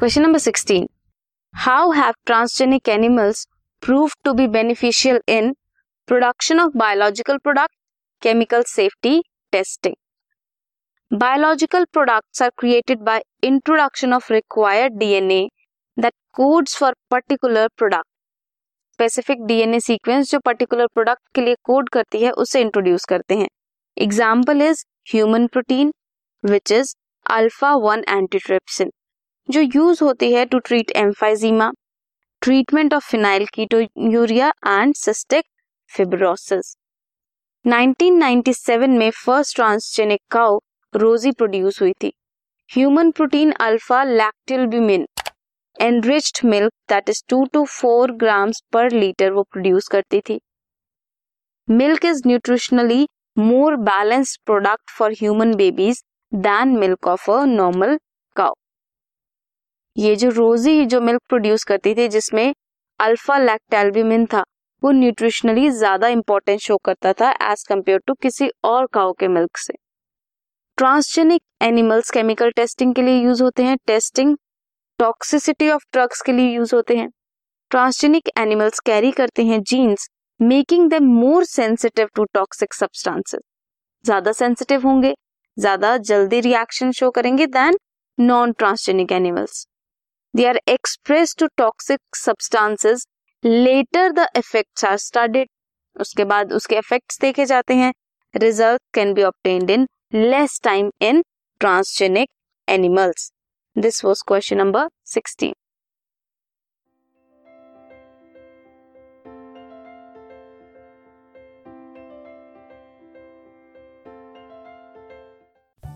Question number sixteen how have transgenic animals proved to be beneficial in production of biological product chemical safety testing biological products are created by introduction of required DNA that codes for particular product specific DNA sequence जो particular product के लिए code करती है, उसे introduce करते हैं. Example is human protein which is alpha one antitrypsin जो use होती है to treat emphysema treatment of phenylketonuria and cystic fibrosis 1997 में first transgenic cow Rosie produce हुई थी। Human protein alpha lactalbumin enriched milk that is two to four grams per litre वो produce करती थी। Milk is nutritionally more balanced product for human babies than milk of a normal ये जो रोजी जो milk produce करती थी, जिसमें अल्फ़ा लैक्टेल्ब्यूमिन था, वो न्यूट्रिशनली ज़्यादा इंपॉर्टेंट शो करता था एज कंपेयर टू किसी और काउ के मिल्क से। ट्रांसजेनिक एनिमल्स केमिकल टेस्टिंग के लिए यूज़ होते हैं टेस्टिंग टॉक्सिसिटी ऑफ़ ड्रग्स के लिए यूज़ होते हैं। ट्रांसजेनिक एनिमल्स कैरी करते हैं genes making them more sensitive to toxic substances ज़्यादा सेंसिटिव होंगे, ज़्यादा जल्दी रिएक्शन शो करेंगे then non transgenic animals they are express to toxic substances later the effects are studied उसके बाद उसके इफेक्ट्स देखे जाते हैं. Result can be obtained in less time in transgenic animals this was question number sixteen